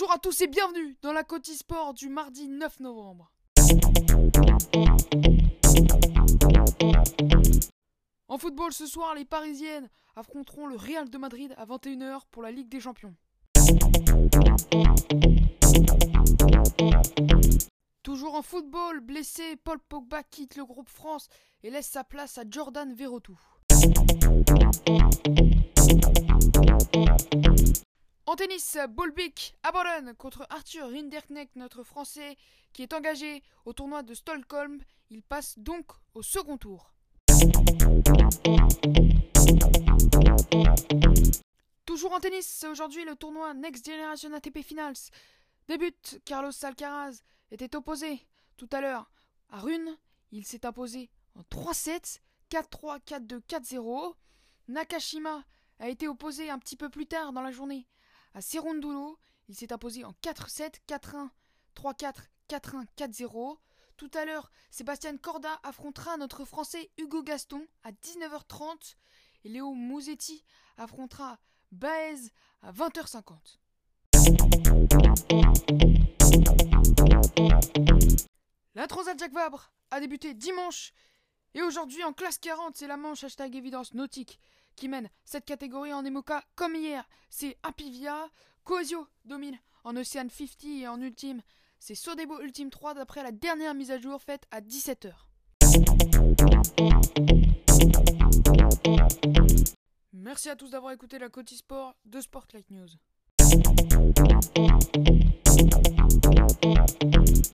Bonjour à tous et bienvenue dans la Côte Sport du mardi 9 novembre. En football ce soir, les Parisiennes affronteront le Real de Madrid à 21h pour la Ligue des Champions. Toujours en football, blessé, Paul Pogba quitte le groupe France et laisse sa place à Jordan Verretou. En tennis, Bolbik abandonne contre Arthur Rinderknecht, notre Français, qui est engagé au tournoi de Stockholm. Il passe donc au second tour. Toujours en tennis, aujourd'hui le tournoi Next Generation ATP Finals débute. Carlos Alcaraz était opposé tout à l'heure à Rune. Il s'est imposé en 3-7, 4-3, 4-2, 4-0. Nakashima a été opposé un petit peu plus tard dans la journée à Serundulo. Il s'est imposé en 4-7, 4-1, 3-4, 4-1, 4-0. Tout à l'heure, Sébastien Corda affrontera notre Français Hugo Gaston à 19h30 et Léo Mouzetti affrontera Baez à 20h50. La Transat Jacques Vabre a débuté dimanche et aujourd'hui en classe 40 c'est la manche hashtag évidence nautique qui mène cette catégorie en Emoca comme hier. C'est Apivia, Coesio domine en Ocean 50 et en ultime. C'est Sodebo Ultime 3 d'après la dernière mise à jour faite à 17h. Merci à tous d'avoir écouté la Côte Sport de Sportlight News.